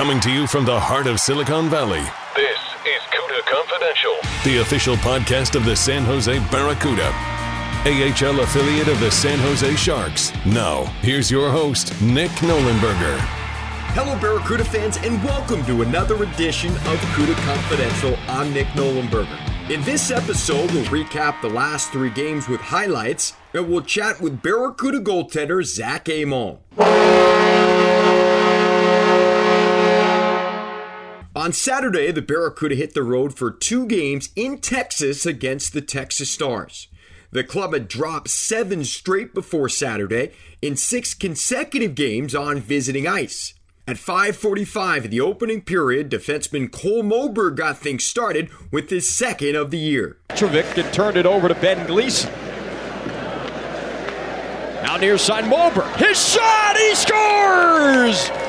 Coming to you from the heart of Silicon Valley, This is CUDA Confidential. the official podcast of the San Jose Barracuda, AHL affiliate of the San Jose Sharks. Now, here's your host, Nick Nollenberger. Hello, Barracuda fans, and welcome to another edition of CUDA Confidential. I'm Nick Nollenberger. In this episode, we'll recap the last three games with highlights, and we'll chat with Barracuda goaltender Zach Emond. On Saturday, the Barracuda hit the road for two games in Texas against the Texas Stars. The club had dropped seven straight before Saturday in six consecutive games on visiting ice. At 5:45 in the opening period, defenseman Cole Moberg got things started with his second of the year. Petrovic and turned it over to Ben Gleason. Now near side Moberg. His shot, he scores!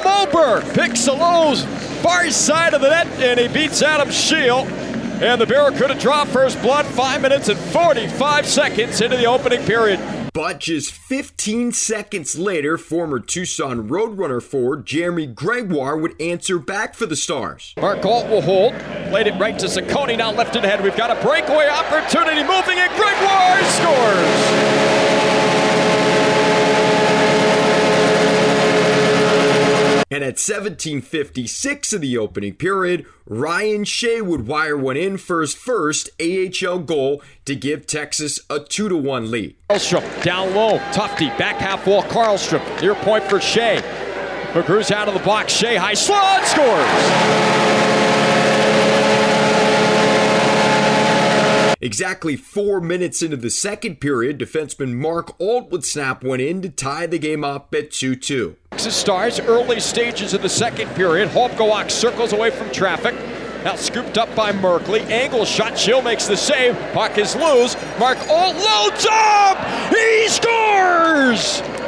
Moberg picks the lows far side of the net and he beats Adam Scheel. And the Barracuda draw first blood five minutes and 45 seconds into the opening period. But just 15 seconds later, former Tucson Roadrunner forward Jeremy Gregoire would answer back for the Stars. Mark Alt will hold. Played it right to Saccone, now left it ahead. We've got a breakaway opportunity moving and Gregoire scores! And at 1756 of the opening period, Ryan Shea would wire one in for his first AHL goal to give Texas a 2 1 lead. Karlstrom down low. Tufte back half wall. Karlstrom near point for Shea. McGrew's out of the box. Shea high slot scores. Exactly four minutes into the second period, defenseman Mark Alt would snap one in to tie the game up at 2 2. Texas Stars early stages of the second period. Halbgewachs circles away from traffic. Now scooped up by Merkley. Angle shot. Chill makes the save. Puck is loose. Mark Alt loads up. He scores.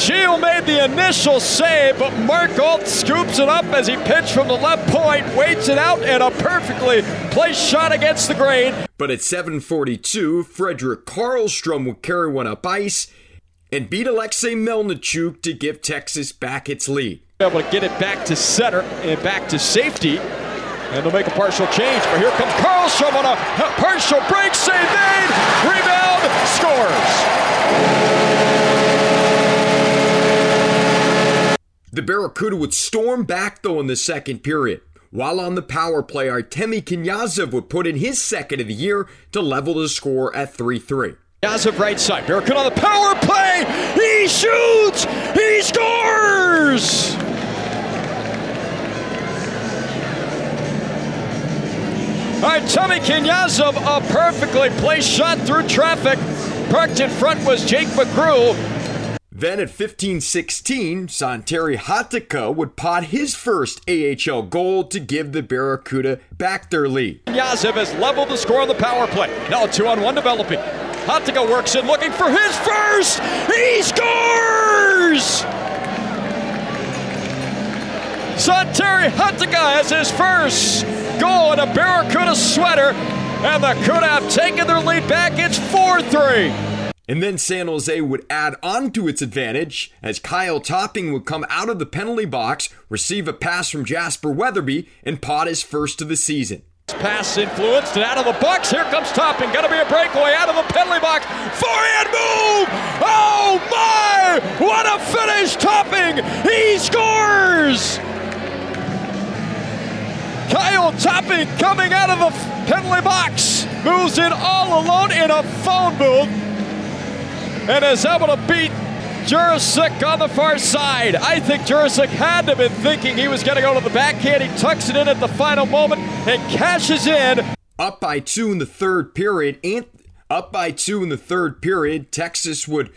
Scheel made the initial save, but Mark Alt scoops it up as he pitched from the left point, waits it out, and a perfectly placed shot against the grain. But at 742, Frederick Karlstrom would carry one up ice and beat Alexei Melnichuk to give Texas back its lead. able to get it back to center and back to safety. And they'll make a partial change. But here comes Karlstrom on a partial break save made. Rebound scores. The Barracuda would storm back though in the second period. While on the power play, Artemi Kniazev would put in his second of the year to level the score at 3 3. Yazov right side. Barracuda on the power play. He shoots. He scores. Tommy Kniazev, a perfectly placed shot through traffic. Parked in front was Jake McGrew. Then at 15 16, Santeri Hatakka would pot his first AHL goal to give the Barracuda back their lead. Yazev has leveled the score on the power play. Now two on one developing. Hatakka works in looking for his first. He scores! Santeri Hatakka has his first goal in a Barracuda sweater. And the Cuda have taken their lead back. It's 4 3. And then San Jose would add on to its advantage as Kyle Topping would come out of the penalty box, receive a pass from Jasper Weatherby, and pot his first of the season. Pass influenced and out of the box. Here comes Topping. Gonna be a breakaway out of the penalty box. Forehand move! Oh my! What a finish! Topping! He scores! Kyle Topping coming out of the penalty box. Moves in all alone in a phone booth and is able to beat Jurasik on the far side. I think Jurasik had to have been thinking he was going to go to the backhand. He tucks it in at the final moment and cashes in. Up by two in the third period, Ant- Up by two in the third period, Texas would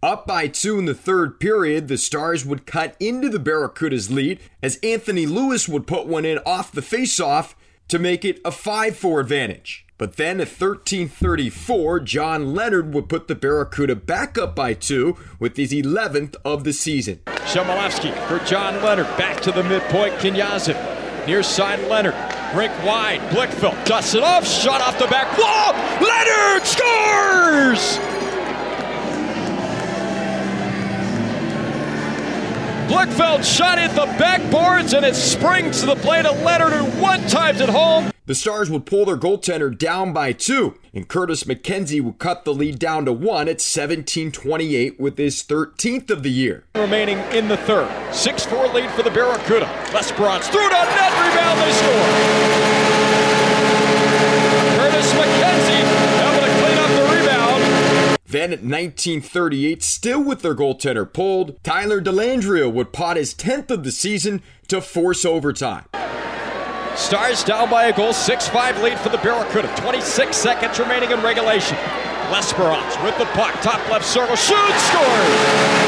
up by two in the third period, the Stars would cut into the Barracudas' lead as Anthony Lewis would put one in off the faceoff to make it a 5 4 advantage. But then at 13:34, John Leonard would put the Barracuda back up by two with his 11th of the season. Chmelevski for John Leonard. Back to the midpoint. Knyazhov. Near side Leonard. Rink wide. Blichfeld dusts it off. Shot off the back wall. Leonard scores! Blichfeld shot at the backboards and it springs to the plate of Leonard who one times at home. The Stars would pull their goaltender down by two, and Curtis McKenzie would cut the lead down to one at 17-28 with his 13th of the year. Remaining in the third. 6-4 lead for the Barracuda. Lesperance threw it on net, rebound, they score. Curtis McKenzie able to clean up the rebound. Then at 1938, still with their goaltender pulled, Tyler Dellandrea would pot his 10th of the season to force overtime. Stars down by a goal, 6-5 lead for the Barracuda. 26 seconds remaining in regulation. Lesperance with the puck, top left circle, shoots, scores!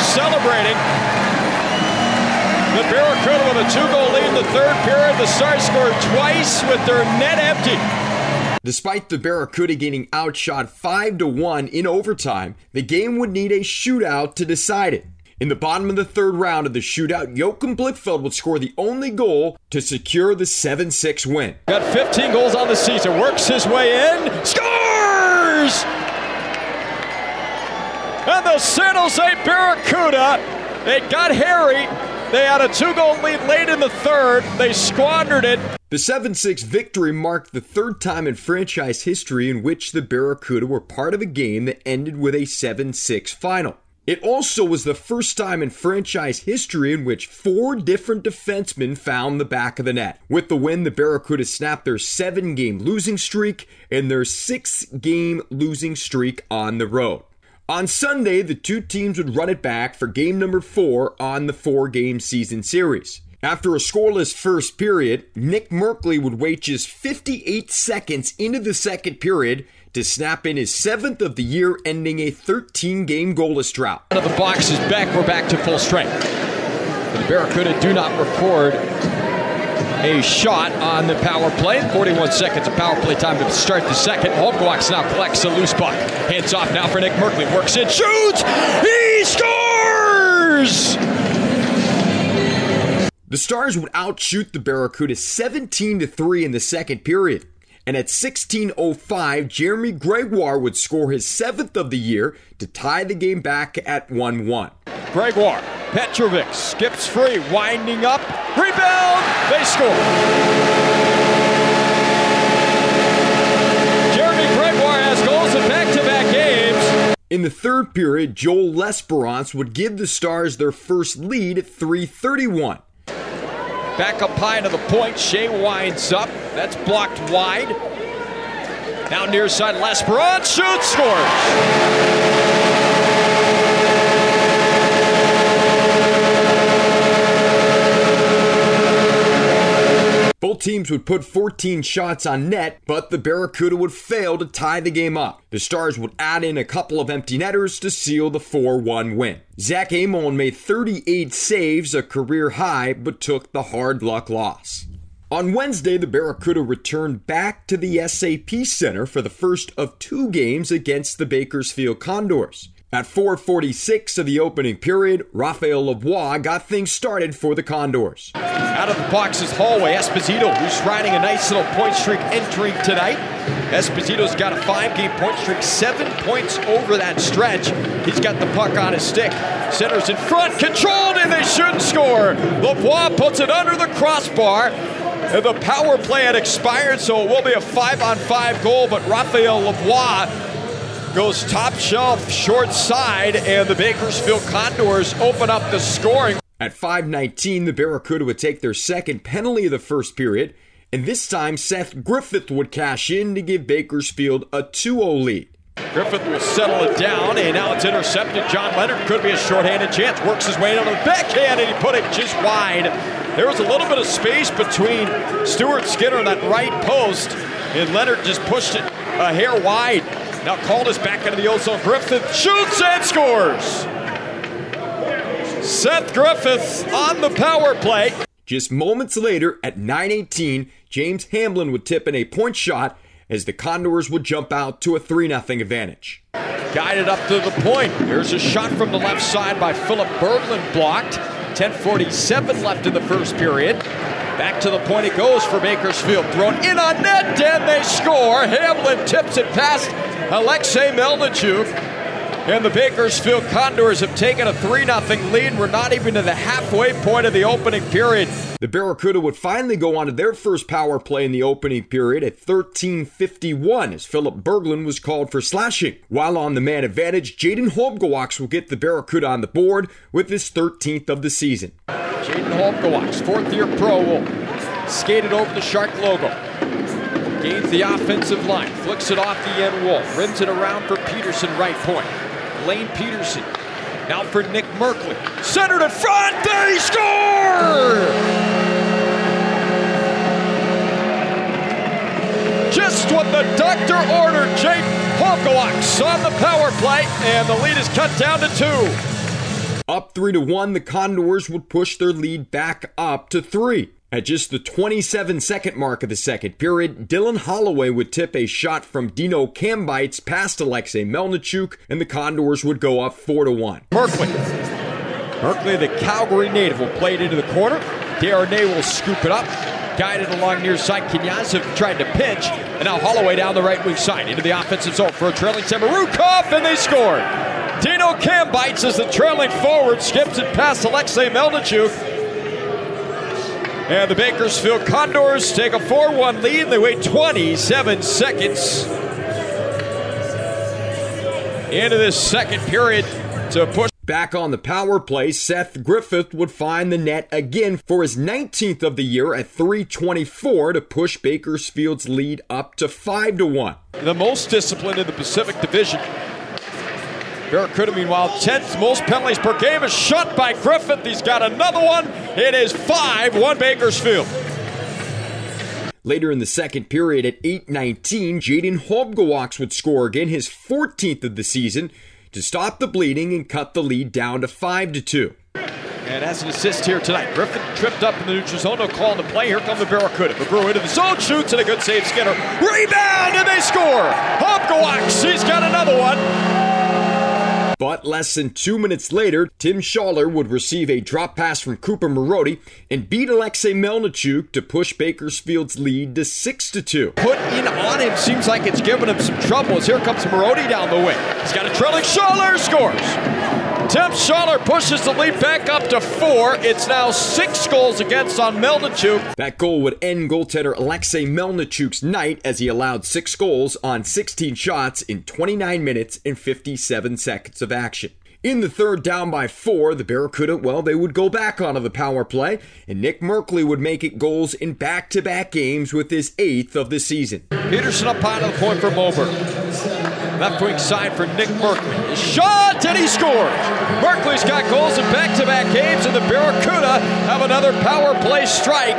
Celebrating. The Barracuda with a two-goal lead in the third period. The Stars scored twice with their net empty. Despite the Barracuda getting outshot 5 to 1 in overtime, the game would need a shootout to decide it. In the bottom of the third round of the shootout, Joachim Blichfeld would score the only goal to secure the 7 6 win. Got 15 goals on the season. Works his way in. Scores! And the San Jose Barracuda, it got hairy. They had a two goal lead late in the third. They squandered it. The 7 6 victory marked the third time in franchise history in which the Barracuda were part of a game that ended with a 7 6 final. It also was the first time in franchise history in which four different defensemen found the back of the net. With the win, the Barracuda snapped their seven game losing streak and their six game losing streak on the road. On Sunday, the two teams would run it back for game number four on the four game season series. After a scoreless first period, Nick Merkley would wait just 58 seconds into the second period to snap in his seventh of the year, ending a 13 game goalless drought. Out of the box is back. We're back to full strength. The Barracuda do not record a shot on the power play. 41 seconds of power play time to start the second. Holmquist now collects a loose puck. Hands off now for Nick Merkley. Works it, shoots! He scores! The Stars would outshoot the Barracuda 17 to 3 in the second period. And at 16:05, Jeremy Gregoire would score his seventh of the year to tie the game back at 1-1. Gregoire, Petrovic skips free, winding up, rebound, they score. Jeremy Gregoire has goals in back-to-back games. In the third period, Joel Lesperance would give the Stars their first lead at 3:31. Back up high to the point. Shea winds up. That's blocked wide. Now near side, Lesperance shoots, scores. Both teams would put 14 shots on net, but the Barracuda would fail to tie the game up. The Stars would add in a couple of empty netters to seal the 4 1 win. Zach Emond made 38 saves, a career high, but took the hard luck loss. On Wednesday, the Barracuda returned back to the SAP Center for the first of two games against the Bakersfield Condors. At 4:46 of the opening period, Raphael Lavoie got things started for the Condors. Out of the box is Holloway. Esposito, who's riding a nice little point streak entering tonight. Esposito's got a five game point streak, seven points over that stretch. He's got the puck on his stick. Centers in front, controlled, and they should score. Lavoie puts it under the crossbar. And the power play had expired, so it will be a five on five goal. But Raphael Lavoie goes top shelf, short side, and the Bakersfield Condors open up the scoring. At 5:19, the Barracuda would take their second penalty of the first period and this time Seth Griffith would cash in to give Bakersfield a 2 0 lead. Griffith will settle it down, and now it's intercepted. John Leonard could be a shorthanded chance. Works his way into the backhand, and he put it just wide. There was a little bit of space between Stuart Skinner and that right post, and Leonard just pushed it a hair wide. Now Caldas back into the ozone. Griffith shoots and scores. Seth Griffith on the power play. Just moments later, at 9:18, James Hamblin would tip in a point shot as the Condors would jump out to a 3 0 advantage. Guided up to the point. There's a shot from the left side by Filip Berglund, blocked. 10:47 left in the first period. Back to the point it goes for Bakersfield. Thrown in on net, and they score. Hamblin tips it past Alexei Melnichuk. And the Bakersfield Condors have taken a 3 0 lead. We're not even to the halfway point of the opening period. The Barracuda would finally go on to their first power play in the opening period at 13:51 as Filip Berglund was called for slashing. While on the man advantage, Jaden Halbgewachs will get the Barracuda on the board with his 13th of the season. Jaden Halbgewachs, fourth-year pro, will skate it over the Shark logo. Gains the offensive line, flicks it off the end wall, rims it around for Pederson right point. Lane Pederson now for Nick Merkley. Centered in front, they score! Just what the doctor ordered. Jake Halbgewachs on the power play, and the lead is cut down to two. Up three to one, the Condors would push their lead back up to three. At just the 27 second mark of the second period, Dylan Holloway would tip a shot from Dino Kambeitz past Alexei Melnichuk, and the Condors would go up 4 to 1. Merkley. Merkley, the Calgary native, will play it into the corner. Darnay will scoop it up. Guided along near side. Knyazov tried to pinch, and now Holloway down the right wing side into the offensive zone for a trailing Samorukov, and they scored. Dino Kambeitz is the trailing forward, skips it past Alexei Melnichuk. And the Bakersfield Condors take a 4 1 lead. They wait 27 seconds into this second period to push. Back on the power play, Seth Griffith would find the net again for his 19th of the year at 324 to push Bakersfield's lead up to 5 to 1. The most disciplined in the Pacific Division. Barracuda, meanwhile, 10th most penalties per game is shot by Griffith. He's got another one. It is 5 1 Bakersfield. Later in the second period at 8:19, Jaden Halbgewachs would score again, his 14th of the season, to stop the bleeding and cut the lead down to 5 to 2. And as an assist here tonight, Griffin tripped up in the neutral zone. No call on the play. Here come the Barracuda. McGrew into the zone, shoots, and a good save. Skinner. Rebound, and they score. Halbgewachs, he's got another one. But less than two minutes later, Tim Schaller would receive a drop pass from Cooper Marody and beat Alexei Melnichuk to push Bakersfield's lead to 6 to 2. Put in on him seems like it's giving him some trouble as here comes Marody down the wing. He's got a trailing Schaller scores. Tim Schaller pushes the lead back up to four. It's now six goals against on Melnichuk. That goal would end goaltender Alexei Melnichuk's night as he allowed six goals on 16 shots in 29 minutes and 57 seconds of action. In the third, down by four, the Barracuda, well, they would go back onto the power play, and Nick Merkley would make it goals in back to back games with his eighth of the season. Pederson up high to the point for Moberg. Left wing side for Nick Merkley. Shot, and he scores. Merkley's got goals in back to back games, and the Barracuda have another power play strike.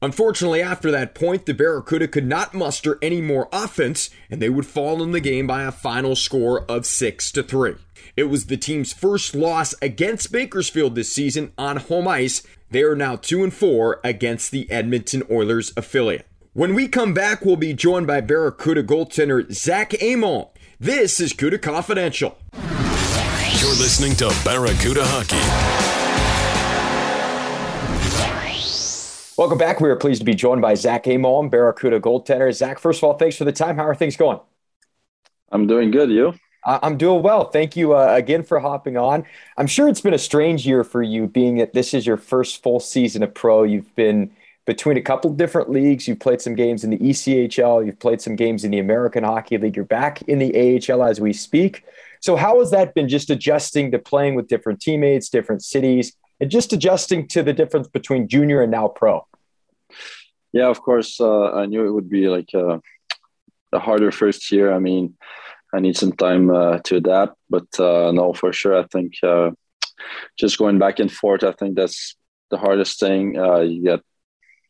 Unfortunately, after that point, the Barracuda could not muster any more offense, and they would fall in the game by a final score of 6 to 3. It was the team's first loss against Bakersfield this season on home ice. They are now 2 and 4 against the Edmonton Oilers affiliate. When we come back, we'll be joined by Barracuda goaltender Zach Emond. This is Cuda Confidential. You're listening to Barracuda Hockey. Welcome back. We are pleased to be joined by Zach Emond, Barracuda goaltender. Zach, first of all, thanks for the time. How are things going? I'm doing good. You? I'm doing well. Thank you uh, again for hopping on. I'm sure it's been a strange year for you, being that this is your first full season of pro. You've been between a couple different leagues. You've played some games in the ECHL. You've played some games in the American Hockey League. You're back in the AHL as we speak. So, how has that been just adjusting to playing with different teammates, different cities, and just adjusting to the difference between junior and now pro? Yeah, of course. Uh, I knew it would be like uh, a harder first year. I mean, I need some time uh, to adapt, but uh, no, for sure. I think uh, just going back and forth. I think that's the hardest thing. Uh, you get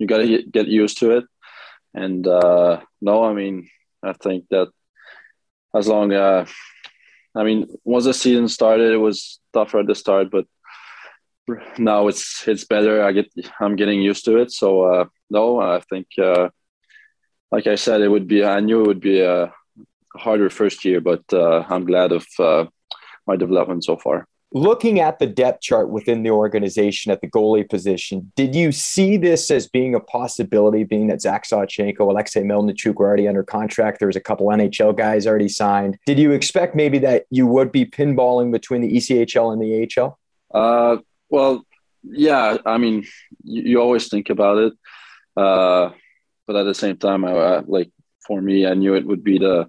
you got to get used to it, and uh, no, I mean, I think that as long uh, I mean, once the season started, it was tougher at the start, but now it's it's better. I get I'm getting used to it. So uh, no, I think uh, like I said, it would be. I knew it would be a harder first year, but uh, I'm glad of uh, my development so far. Looking at the depth chart within the organization at the goalie position, did you see this as being a possibility, being that Zach Sawchenko, Alexei Melnichuk were already under contract? There was a couple NHL guys already signed. Did you expect maybe that you would be pinballing between the ECHL and the AHL? Uh, well, yeah. I mean, you, you always think about it, uh, but at the same time, I, I, like for me, I knew it would be the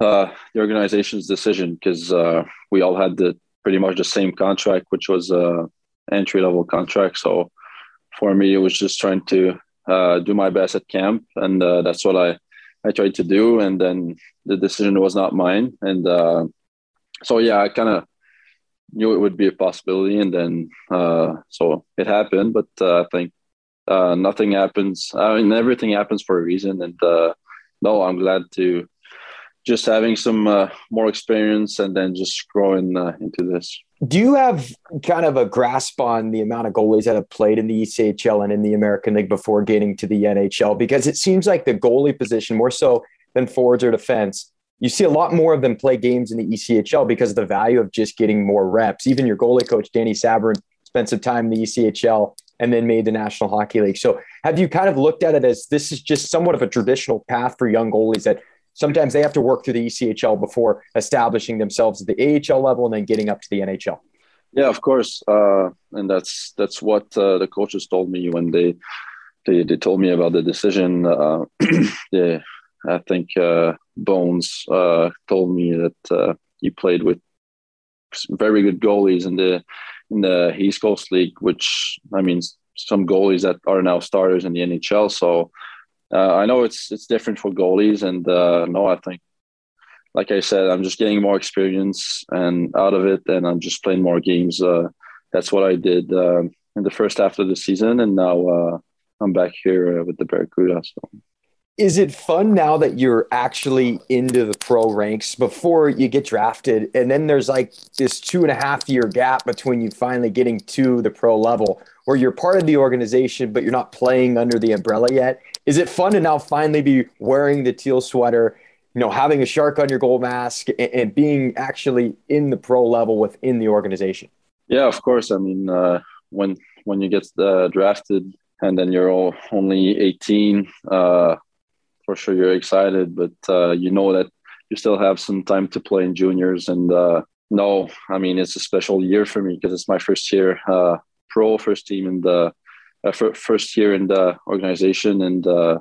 uh, the organization's decision because uh, we all had the pretty much the same contract, which was a entry level contract. So for me, it was just trying to uh, do my best at camp, and uh, that's what I I tried to do. And then the decision was not mine, and uh, so yeah, I kind of knew it would be a possibility, and then uh, so it happened. But uh, I think uh, nothing happens. I mean, everything happens for a reason, and no, I'm glad to just having some uh, more experience and then just growing uh, into this. Do you have kind of a grasp on the amount of goalies that have played in the ECHL and in the American League before getting to the NHL? Because it seems like the goalie position, more so than forwards or defense, you see a lot more of them play games in the ECHL because of the value of just getting more reps. Even your goalie coach, Danny Sabourin, spent some time in the ECHL and then made the National Hockey League. So have you kind of looked at it as this is just somewhat of a traditional path for young goalies that sometimes they have to work through the ECHL before establishing themselves at the AHL level and then getting up to the NHL. Yeah, of course, uh, and that's that's what uh, the coaches told me when they they, they told me about the decision. Uh, I think uh, Bones uh, told me that uh, he played with very good goalies in the in the East Coast League, which I mean some goalies that are now starters in the NHL. So uh, I know it's it's different for goalies, and uh, no, I think, like I said, I'm just getting more experience and out of it, and I'm just playing more games. Uh, that's what I did um, in the first half of the season, and now uh, I'm back here uh, with the Barracuda. So. Is it fun now that you're actually into the pro ranks before you get drafted? And then there's like this two and a half year gap between you finally getting to the pro level where you're part of the organization, but you're not playing under the umbrella yet. Is it fun to now finally be wearing the teal sweater, you know, having a shark on your goal mask and, and being actually in the pro level within the organization? Yeah, of course. I mean, uh, when when you get uh, drafted and then you're all only 18, uh, for sure you're excited, but uh, you know that you still have some time to play in juniors. And uh, no, I mean, it's a special year for me because it's my first year uh, pro, first team in the uh, first year in the organization, and uh,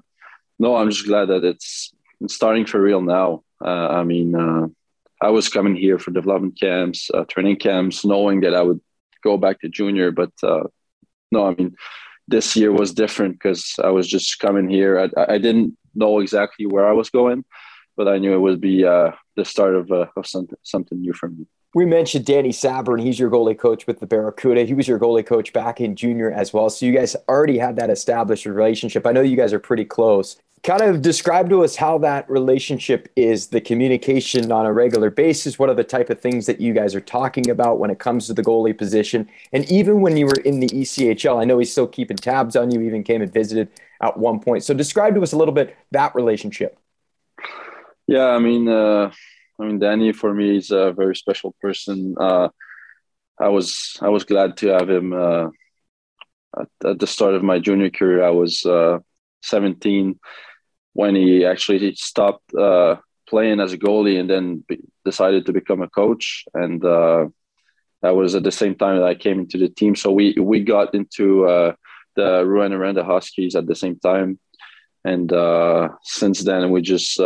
no, I'm just glad that it's, starting for real now. Uh, I mean, uh, I was coming here for development camps, uh, training camps, knowing that I would go back to junior, but no, I mean, this year was different because I was just coming here. I, I, didn't know exactly where I was going, but I knew it would be the start of, of something, something new for me. We mentioned Danny Sabourin. He's your goalie coach with the Barracuda. He was your goalie coach back in junior as well. So you guys already had that established relationship. I know you guys are pretty close. Kind of describe to us how that relationship is, the communication on a regular basis. What are the type of things that you guys are talking about when it comes to the goalie position? And even when you were in the ECHL, I know he's still keeping tabs on you, even came and visited at one point. So describe to us a little bit that relationship. Yeah, I mean, uh I mean, Danny for me is a very special person. Uh, I was I was glad to have him uh, at, at, the start of my junior career. I was uh, 17 when he actually stopped uh, playing as a goalie and then be, decided to become a coach. And uh, that was at the same time that I came into the team. So we we got into uh, the Rouyn-Noranda Huskies at the same time. And since then, we just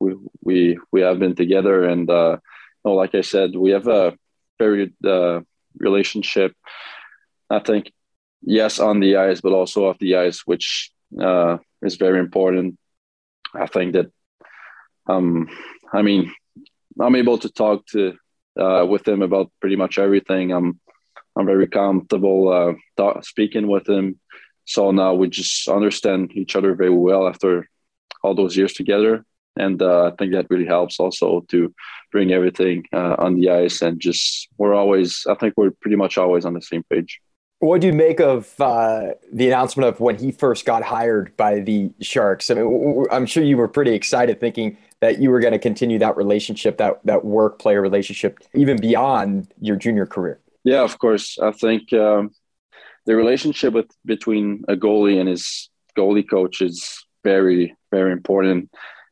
we we we have been together, and uh, no, like I said, we have a very good uh, relationship. I think yes, on the ice, but also off the ice, which uh, is very important. I think that, um, I mean, I'm able to talk to uh, with him about pretty much everything. I'm I'm very comfortable uh, speaking with him. So now we just understand each other very well after all those years together, and uh, I think that really helps also to bring everything uh, on the ice and just we're always. I think we're pretty much always on the same page. What do you make of uh, the announcement of when he first got hired by the Sharks? I mean, I'm sure you were pretty excited, thinking that you were going to continue that relationship, that that work player relationship, even beyond your junior career. Yeah, of course. I think um, the relationship with between a goalie and his goalie coach is very, very important.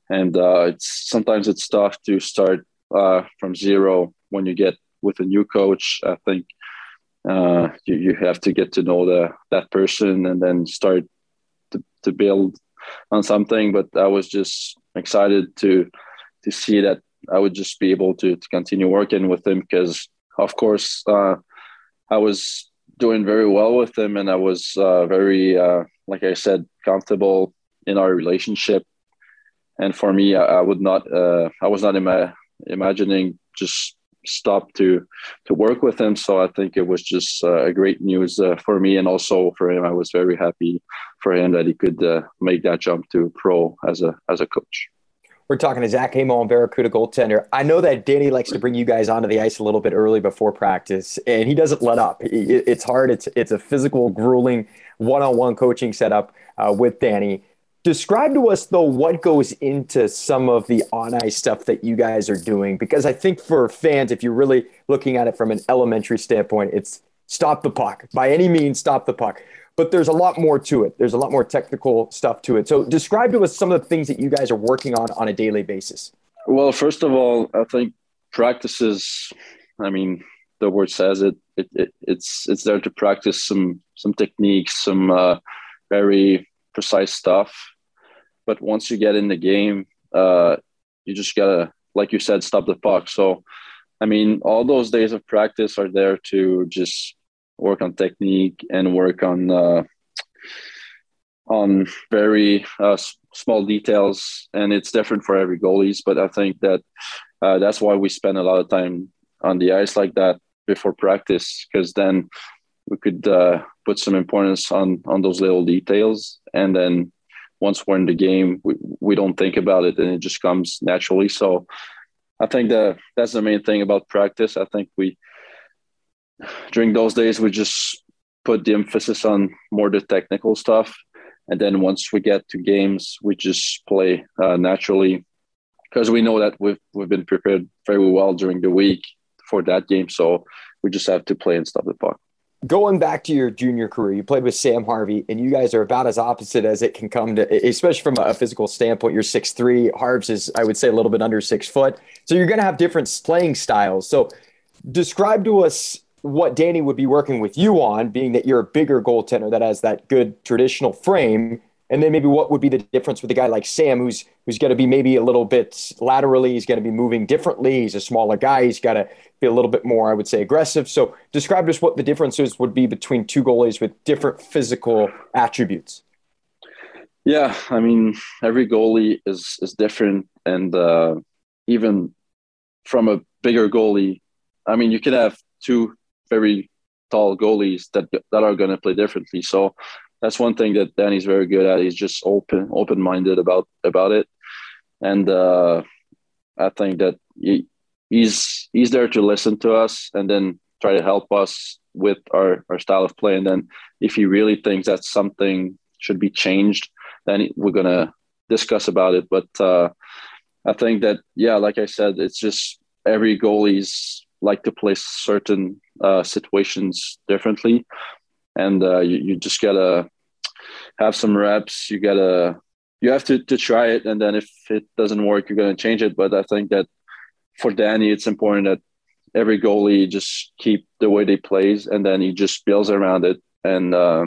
And uh, it's sometimes it's tough to start uh, from zero when you get with a new coach. I think uh, you, you have to get to know the that person and then start to, to build on something but i was just excited to to see that i would just be able to, to continue working with him because of course uh, i was doing very well with him and i was uh, very uh, like i said comfortable in our relationship and for me i, I would not uh, i was not ima- imagining just stop to to work with him. So I think it was just uh, a great news uh, for me and also for him. I was very happy for him that he could uh, make that jump to pro as a as a coach. We're talking to Zach Emond, Barracuda goaltender. I know that Danny likes to bring you guys onto the ice a little bit early before practice, and he doesn't let up. It's hard. It's it's a physical, grueling one-on-one coaching setup uh, with Danny. Describe to us, though, what goes into some of the on ice stuff that you guys are doing. Because I think for fans, if you're really looking at it from an elementary standpoint, it's stop the puck. By any means, stop the puck. But there's a lot more to it. There's a lot more technical stuff to it. So describe to us some of the things that you guys are working on on a daily basis. Well, first of all, I think practices, I mean, the word says it, it, it it's it's there to practice some some techniques, some uh, very precise stuff but once you get in the game, uh, you just gotta, like you said, stop the puck. So, I mean, all those days of practice are there to just work on technique and work on uh, on very uh, small details, and it's different for every goalies. But I think that uh, that's why we spend a lot of time on the ice like that before practice, because then we could uh, put some importance on on those little details, and then once we're in the game, we, we don't think about it and it just comes naturally. So I think that that's the main thing about practice. I think we, during those days, we just put the emphasis on more the technical stuff. And then once we get to games, we just play uh, naturally because we know that we've, we've been prepared very well during the week for that game. So we just have to play and stop the puck going back to your junior career, you played with Sam Harvey, and you guys are about as opposite as it can come to, especially from a physical standpoint. You're six three. Harv's is, I would say, a little bit under six foot. So you're going to have different playing styles. So describe to us what Danny would be working with you on, being that you're a bigger goaltender that has that good traditional frame, and then maybe what would be the difference with a guy like Sam, who's who's going to be maybe a little bit laterally, he's going to be moving differently. He's a smaller guy. He's got to be a little bit more, I would say, aggressive. So describe just what the differences would be between two goalies with different physical attributes. Yeah, I mean, every goalie is is different, and uh, even from a bigger goalie, I mean, you can have two very tall goalies that that are going to play differently. So that's one thing that Danny's very good at. He's just open open minded about about it, and uh, I think that he, he's he's there to listen to us and then try to help us with our our style of play. And then if he really thinks that something should be changed, then we're gonna discuss about it. But uh, I think that yeah, like I said, it's just every goalie's like to play certain uh, situations differently and uh, you, you just gotta have some reps. You gotta you have to to try it, and then if it doesn't work, you're gonna change it. But I think that for Danny, it's important that every goalie just keep the way they plays, and then he just builds around it. And uh,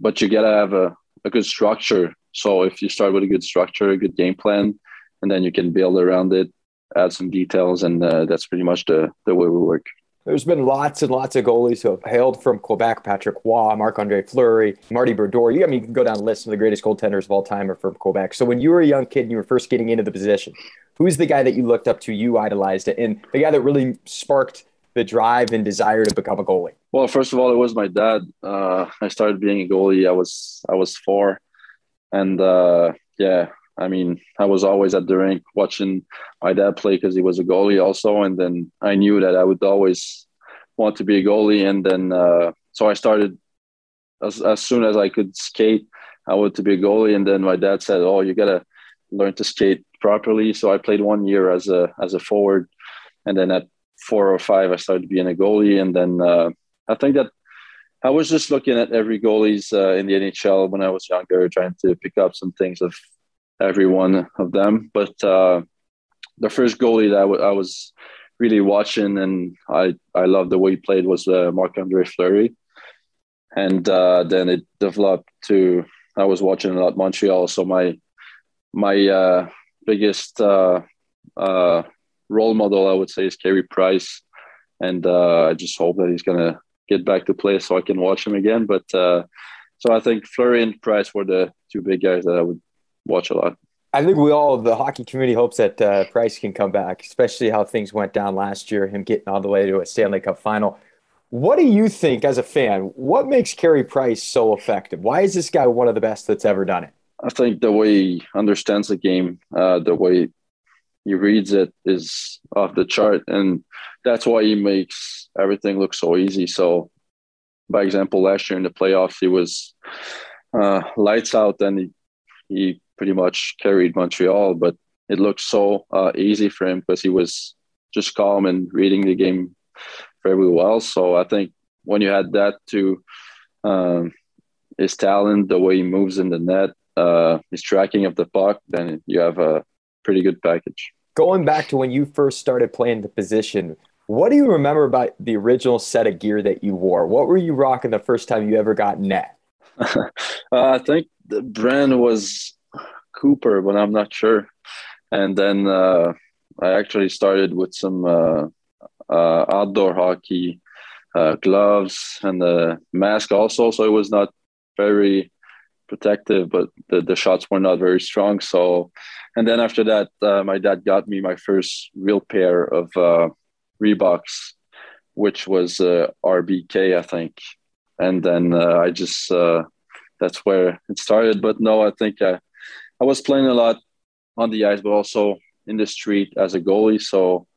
but you gotta have a, a good structure. So if you start with a good structure, a good game plan, and then you can build around it, add some details, and uh, that's pretty much the the way we work. There's been lots and lots of goalies who have hailed from Quebec. Patrick Roy, Marc-Andre Fleury, Marty Brodeur. You, I mean, you can go down the list of the greatest goaltenders of all time are from Quebec. So when you were a young kid and you were first getting into the position, who's the guy that you looked up to, you idolized it, and the guy that really sparked the drive and desire to become a goalie? Well, first of all, it was my dad. Uh, I started being a goalie. I was I was four, and uh, yeah, I mean, I was always at the rink watching my dad play because he was a goalie also, and then I knew that I would always want to be a goalie, and then uh, so I started as as soon as I could skate. I wanted to be a goalie, and then my dad said, "Oh, you gotta learn to skate properly." So I played one year as a as a forward, and then at four or five, I started being a goalie, and then uh, I think that I was just looking at every goalies uh, in the NHL when I was younger, trying to pick up some things of every one of them. But uh, the first goalie that I, w- I was really watching and I, I loved the way he played was uh, Marc Andre Fleury. And uh, then it developed to I was watching a lot Montreal. So my my uh, biggest uh, uh, role model, I would say, is Carey Price. And uh, I just hope that he's gonna get back to play so I can watch him again. But so I think Fleury and Price were the two big guys that I would watch a lot. I think we all, the hockey community, hopes that uh, Price can come back, especially how things went down last year, him getting all the way to a Stanley Cup final. What do you think, as a fan, what makes Carey Price so effective? Why is this guy one of the best that's ever done it? I think the way he understands the game, uh, the way he reads it is off the chart, and that's why he makes everything look so easy. So, by example, last year in the playoffs, he was uh, lights out, and he he pretty much carried Montreal, but it looked so uh, easy for him because he was just calm and reading the game very well. So I think when you had that to um, his talent, the way he moves in the net, uh, his tracking of the puck, then you have a pretty good package. Going back to when you first started playing the position, what do you remember about the original set of gear that you wore? What were you rocking the first time you ever got net? uh, I think the brand was Cooper, but I'm not sure. And then uh, I actually started with some uh, uh, outdoor hockey uh, gloves and a mask also. So it was not very protective, but the, the shots were not very strong. So, and then after that, uh, my dad got me my first real pair of uh, Reeboks, which was RBK, I think. And then I just that's where it started. But no, I think I, I was playing a lot on the ice, but also in the street as a goalie. So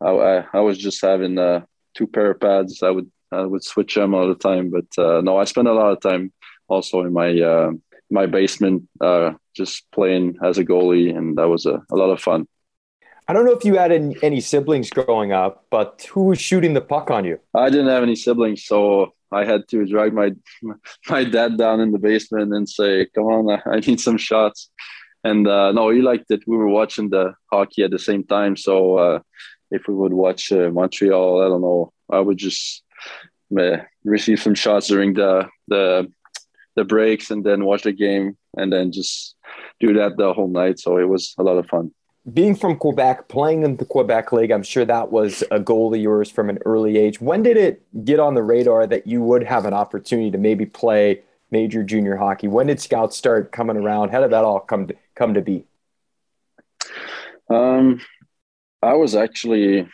I, I, I was just having uh, two pair of pads. I would I would switch them all the time. But uh, no, I spent a lot of time also in my uh, my basement uh, just playing as a goalie, and that was a, a lot of fun. I don't know if you had any siblings growing up, but who was shooting the puck on you? I didn't have any siblings, so I had to drag my my dad down in the basement and say, "Come on, I need some shots." And uh, no, he liked it. We were watching the hockey at the same time, so uh, if we would watch uh, Montreal, I don't know, I would just uh, receive some shots during the the the breaks and then watch the game and then just do that the whole night. So it was a lot of fun being from Quebec, playing in the Quebec League, I'm sure that was a goal of yours from an early age. When did it get on the radar that you would have an opportunity to maybe play major junior hockey? When did scouts start coming around? How did that all come to, come to be? Um, I was actually,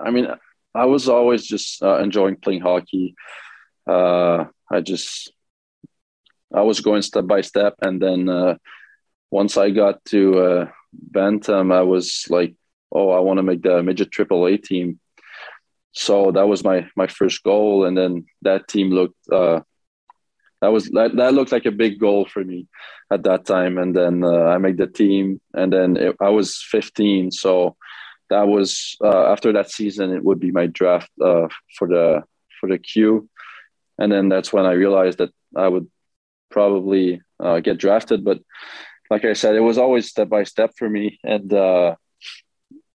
I mean, I was always just uh, enjoying playing hockey. Uh, I just, I was going step by step, and then uh, once I got to uh, Bantam, I was like, oh, I want to make the midget triple A team. So that was my my first goal, and then that team looked uh, that was that, that looked like a big goal for me at that time. And then uh, I made the team, and then it, I was 15, so that was uh, after that season. It would be my draft uh, for the for the Q, and then that's when I realized that I would probably uh, get drafted, but like I said, it was always step by step for me. And uh,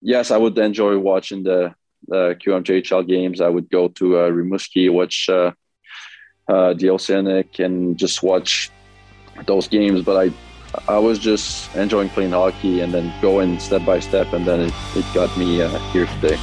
yes, I would enjoy watching the, the QMJHL games. I would go to uh, Rimouski, watch uh, uh, the Oceanic, and just watch those games. But I, I was just enjoying playing hockey and then going step by step, and then it, it got me uh, here today.